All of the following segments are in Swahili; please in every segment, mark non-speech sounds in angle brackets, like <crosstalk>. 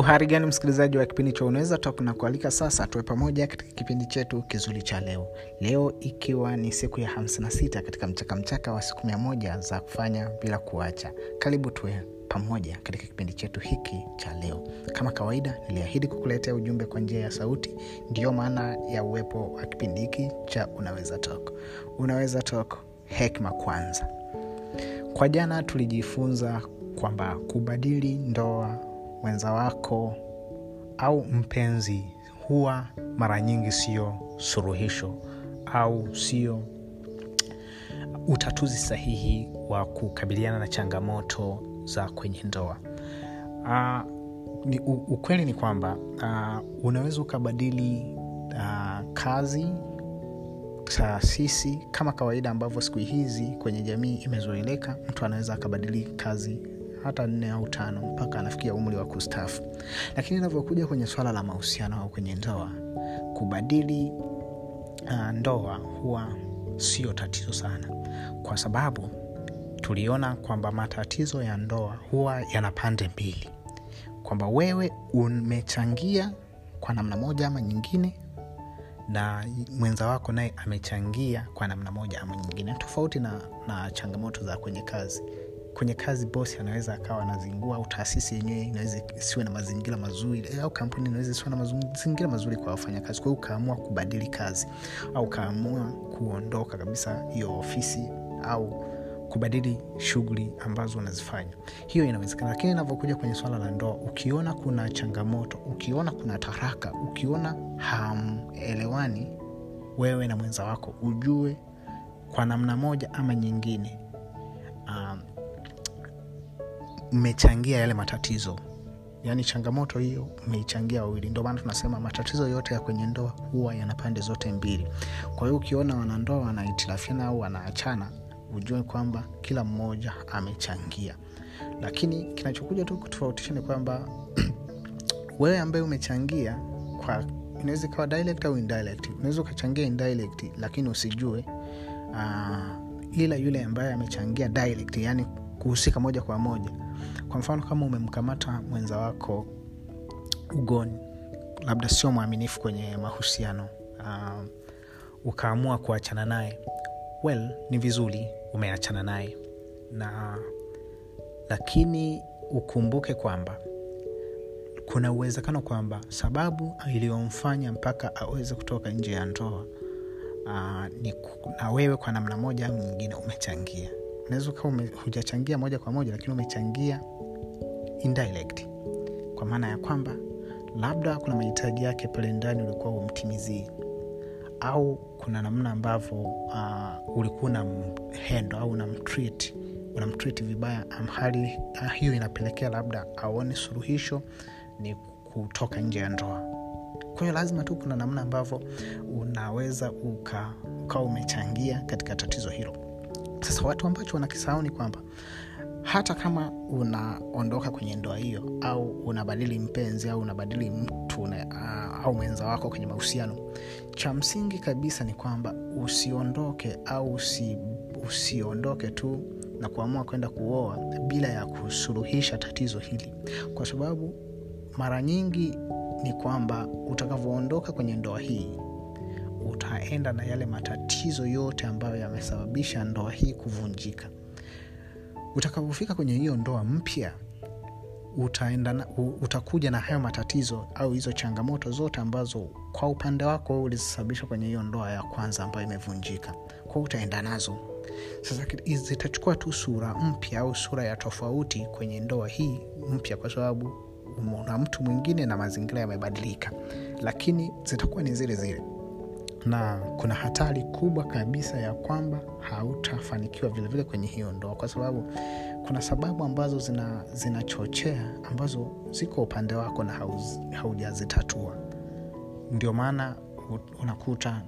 uhari gani msikilizaji wa kipindi cha unaweza tok na kualika sasa tuwe pamoja katika kipindi chetu kizuri cha leo. Leo ikiwa ni siku ya 56 katika mchakamchaka wa siku mia moja za kufanya bila kuacha. Karibu tuwe pamoja katika kipindi chetu hiki cha leo. Kama kawaida niliahidi kukuletea ujumbe kwa njia ya sauti. Ndiyo maana ya uwepo wa kipindi hiki cha unaweza tok unaweza tok hekma kwanza. Kwa jana tulijifunza kwamba kubadili ndoa mwenza wako au mpenzi huwa mara nyingi sio suluhisho au sio utatuzi sahihi wa kukabiliana na changamoto za kwenye ndoa. Uh, ni, u, ukweli ni kwamba uh, unaweza ukabadili uh, kazi taasisi kama kawaida ambavyo siku hizi kwenye jamii imezoeleka mtu anaweza akabadili kazi hata nne au tano mpaka anafikia umri wa kustafu lakini inavyokuja kwenye swala la mahusiano au kwenye ndoa kubadili uh, ndoa huwa sio tatizo sana. Kwa sababu tuliona kwamba matatizo ya ndoa huwa yana pande mbili. Kwamba wewe umechangia kwa namna moja ama nyingine na mwenza wako naye amechangia kwa namna moja ama nyingine. Tofauti na, na changamoto za kwenye kazi kwenye kazi bosi anaweza akawa anazingua au taasisi yenyewe inaweza isiwe na mazingira mazuri au kampuni inaweza isiwe na mazingira mazuri kwa wafanyakazi. Kwa hiyo ukaamua kubadili kazi au ukaamua kuondoka kabisa hiyo ofisi au kubadili shughuli ambazo unazifanya. Hiyo inawezekana. Lakini inavyokuja kwenye swala la ndoa ukiona kuna changamoto ukiona kuna taraka ukiona hamelewani wewe na mwenza wako ujue kwa namna moja ama nyingine mmechangia yale matatizo. Yaani changamoto hiyo umeichangia wawili. Ndio maana tunasema matatizo yote ya kwenye ndoa huwa yana pande zote mbili. Kwa hiyo ukiona wanandoa wanahitilafiana au wanaachana ujue kwamba kila mmoja amechangia. Lakini kinachokuja tu kutofautisha ni kwamba <clears throat> wewe ambaye umechangia kwa inaweza ikawa direct au indirect. Unaweza ukachangia indirect lakini usijue uh, ila yule ambaye amechangia direct yani kuhusika moja kwa moja kwa mfano kama umemkamata mwenza wako ugoni labda sio mwaminifu kwenye mahusiano uh, ukaamua kuachana naye well ni vizuri umeachana naye. Na lakini ukumbuke kwamba kuna uwezekano kwamba sababu iliyomfanya mpaka aweze kutoka nje ya ndoa uh, na wewe kwa namna moja au nyingine umechangia unaweza ukawa hujachangia moja kwa moja lakini umechangia indirect. Kwa maana ya kwamba labda kuna mahitaji yake pale ndani ulikuwa umtimizii au kuna namna ambavyo uh, ulikuwa na mhendo au unamtreat unamtreat vibaya hali uh, hiyo inapelekea labda aone suluhisho ni kutoka nje ya ndoa. Kwa hiyo lazima tu kuna namna ambavyo unaweza ukawa uka umechangia katika tatizo hilo sasa watu ambacho wanakisahau ni kwamba hata kama unaondoka kwenye ndoa hiyo au unabadili mpenzi au unabadili mtu na, uh, au mwenza wako kwenye mahusiano cha msingi kabisa ni kwamba usiondoke au usi, usiondoke tu na kuamua kwenda kuoa bila ya kusuluhisha tatizo hili. Kwa sababu mara nyingi ni kwamba utakavyoondoka kwenye ndoa hii utaenda na yale matatizo yote ambayo yamesababisha ndoa hii kuvunjika. Utakapofika kwenye hiyo ndoa mpya utaenda na, utakuja na hayo matatizo au hizo changamoto zote ambazo kwa upande wako ulizisababisha kwenye hiyo ndoa ya kwanza ambayo imevunjika. Kwao utaenda nazo. Sasa zitachukua tu sura mpya au sura ya tofauti kwenye ndoa hii mpya kwa sababu na mtu mwingine na mazingira yamebadilika. Lakini zitakuwa ni zile zile na kuna hatari kubwa kabisa ya kwamba hautafanikiwa vilevile kwenye hiyo ndoa. Kwa sababu kuna sababu ambazo zinachochea zina ambazo ziko upande wako na haujazitatua. Ndio maana unakuta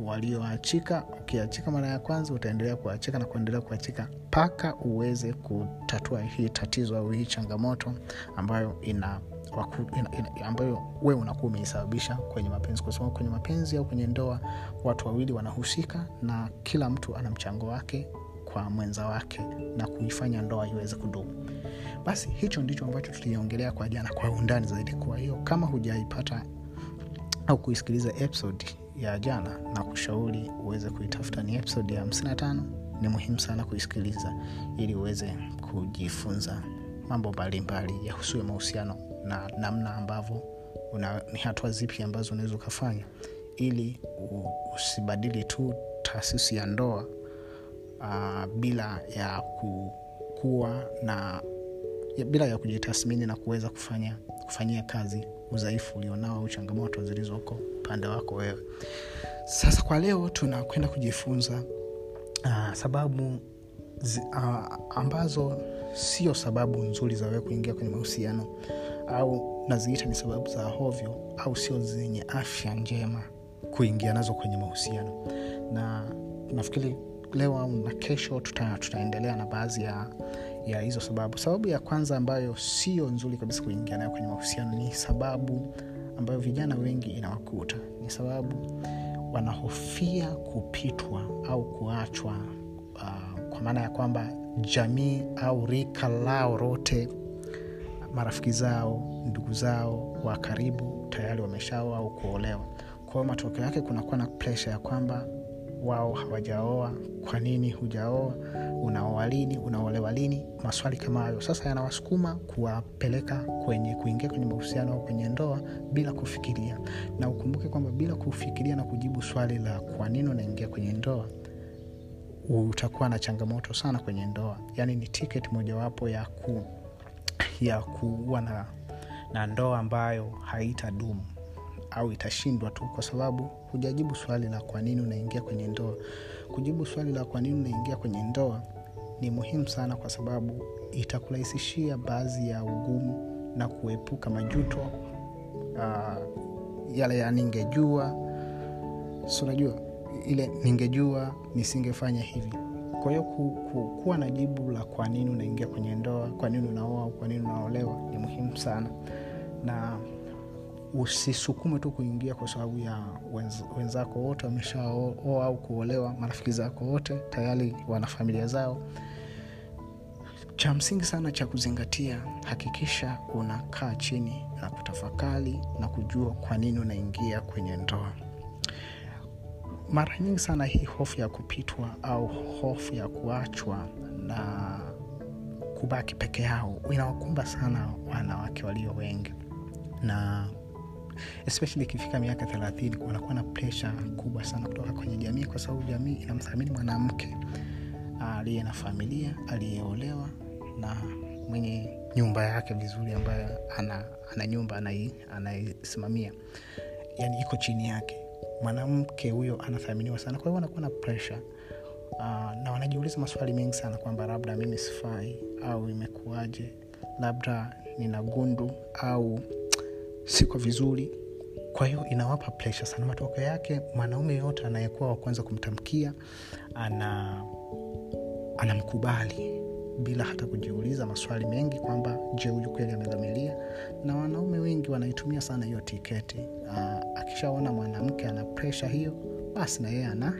walioachika. Ukiachika mara ya kwanza utaendelea kuachika na kuendelea kuachika mpaka uweze kutatua hii tatizo au hii changamoto ambayo ina waku, ina, ina, ambayo wewe unakuwa umeisababisha kwenye mapenzi. Kwa sababu kwenye mapenzi au kwenye ndoa watu wawili wanahusika na kila mtu ana mchango wake kwa mwenza wake na kuifanya ndoa iweze kudumu. Basi hicho ndicho ambacho tuliongelea kwa jana kwa undani zaidi. Kwa hiyo kama hujaipata au kuisikiliza episode ya jana na kushauri uweze kuitafuta. Ni episode ya 55 ni muhimu sana kuisikiliza ili uweze kujifunza mambo mbalimbali yahusuye mahusiano na namna ambavyo ni hatua zipi ambazo unaweza ukafanya ili usibadili tu taasisi ya ndoa uh, bila ya kuwa na ya, bila ya kujitathmini na kuweza kufanya kufanyia kazi udhaifu ulionao au changamoto zilizoko upande wako wewe. Sasa kwa leo tunakwenda kujifunza uh, sababu zi, uh, ambazo sio sababu nzuri za wewe kuingia kwenye mahusiano au naziita ni sababu za hovyo au sio zenye afya njema kuingia nazo kwenye mahusiano. Na nafikiri leo au na kesho tuta, tutaendelea na baadhi ya ya hizo sababu. Sababu ya kwanza ambayo sio nzuri kabisa kuingia nayo kwenye mahusiano ni sababu ambayo vijana wengi inawakuta. Ni sababu wanahofia kupitwa au kuachwa uh, kwa maana ya kwamba jamii au rika lao lote marafiki zao ndugu zao wa karibu tayari wameshaoa au kuolewa. Kwa hiyo matokeo yake kunakuwa na presha ya kwamba wao hawajaoa kwa nini hujaoa unaoa lini unaolewa lini maswali kama hayo. Sasa yanawasukuma kuwapeleka kwenye kuingia kwenye mahusiano au kwenye ndoa bila kufikiria. Na ukumbuke kwamba bila kufikiria na kujibu swali la kwa nini unaingia kwenye ndoa utakuwa na changamoto sana kwenye ndoa. Yaani ni tiketi mojawapo ya ku ya kuwa na, na ndoa ambayo haitadumu au itashindwa tu kwa sababu hujajibu swali la kwa nini unaingia kwenye ndoa. Kujibu swali la kwa nini unaingia kwenye ndoa ni muhimu sana kwa sababu itakurahisishia baadhi ya ugumu na kuepuka majuto uh, yale ya ningejua. Si ile ningejua nisingefanya hivi. Kwa hiyo ku, ku, kuwa na jibu la kwa nini unaingia kwenye ndoa kwa nini unaoa kwa nini unaolewa ni muhimu sana. Na usisukume tu kuingia kwa sababu ya wenz, wenzako wote wameshaoa au kuolewa marafiki zako wote tayari wana familia zao. Cha msingi sana cha kuzingatia hakikisha unakaa chini na kutafakari na kujua kwa nini unaingia kwenye ndoa. Mara nyingi sana hii hofu ya kupitwa au hofu ya kuachwa na kubaki peke yao inawakumba sana wanawake walio wengi. Na especially ikifika miaka thelathini wanakuwa na presha kubwa sana kutoka kwenye jamii kwa sababu jamii inamthamini mwanamke aliye na familia aliyeolewa na mwenye nyumba yake vizuri ambayo ana, ana nyumba anaisimamia. Yani iko chini yake. Mwanamke huyo anathaminiwa sana. Kwa hiyo wanakuwa na presha uh, na wanajiuliza maswali mengi sana kwamba labda mimi sifai au imekuwaje. Labda nina gundu au siko vizuri kwa hiyo inawapa presha sana. Matokeo yake mwanaume yoyote anayekuwa wa kwanza kumtamkia ana anamkubali bila hata kujiuliza maswali mengi kwamba je huyu kweli amedhamiria? Na wanaume wengi wanaitumia sana hiyo tiketi. Uh, akishaona mwanamke ana presha hiyo basi na yeye ana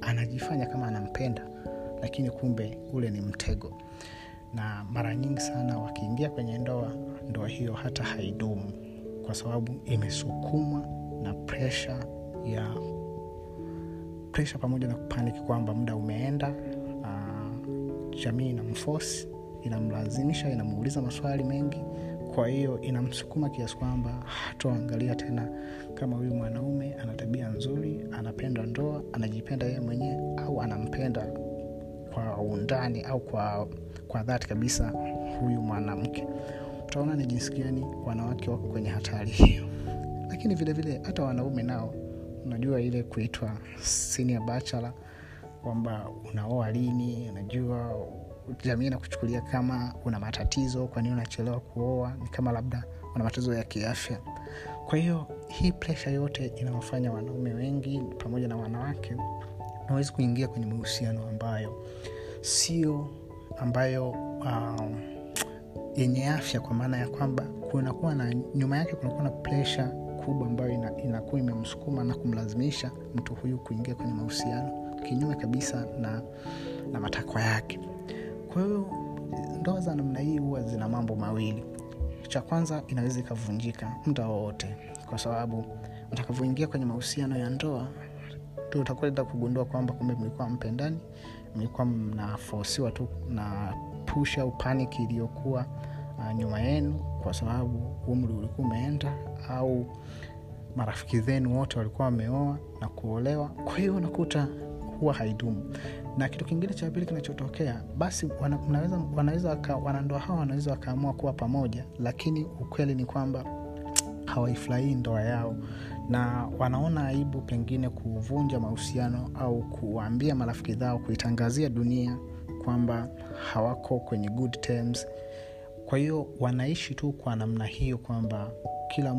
anajifanya kama anampenda lakini kumbe ule ni mtego. Na mara nyingi sana wakiingia kwenye ndoa ndoa hiyo hata haidumu kwa sababu imesukumwa na presha ya presha pamoja na kupaniki kwamba muda umeenda uh, jamii inamfosi inamlazimisha inamuuliza maswali mengi. Kwa hiyo inamsukuma kiasi kwamba hatoangalia tena kama huyu mwanaume ana tabia nzuri anapenda ndoa anajipenda yeye mwenyewe au anampenda kwa undani au kwa kwa dhati kabisa huyu mwanamke utaona ni jinsi gani wanawake wako kwenye hatari. Hiyo lakini vile vile hata wanaume nao unajua ile kuitwa senior bachelor kwamba unaoa lini unajua jamii inakuchukulia kama una matatizo kwa nini unachelewa kuoa ni kama labda una matatizo ya kiafya. Kwa hiyo hii presha yote inawafanya wanaume wengi pamoja na wanawake nawezi kuingia kwenye mahusiano ambayo sio ambayo um, yenye afya kwa maana ya kwamba kunakuwa na nyuma yake kunakuwa na presha kubwa ambayo ina, inakuwa imemsukuma na kumlazimisha mtu huyu kuingia kwenye mahusiano kinyume kabisa na, na matakwa yake. Kwa hiyo ndoa za namna hii huwa zina mambo mawili. Cha kwanza inaweza ikavunjika muda wowote kwa sababu utakavyoingia kwenye mahusiano ya ndoa tu utakwenda kugundua kwamba kumbe mlikuwa mpendani mlikuwa mnafosiwa tu na pusha au paniki iliyokuwa uh, nyuma yenu kwa sababu umri ulikuwa umeenda au marafiki zenu wote walikuwa wameoa na kuolewa. Kwa hiyo unakuta huwa haidumu. Na kitu kingine cha pili kinachotokea basi wana, wanandoa hawa wanaweza wakaamua kuwa pamoja lakini ukweli ni kwamba <tsk> hawaifurahii ndoa yao na wanaona aibu pengine kuvunja mahusiano au kuwaambia marafiki zao kuitangazia dunia kwamba hawako kwenye good terms. Kwa hiyo wanaishi tu kwa namna hiyo kwamba kila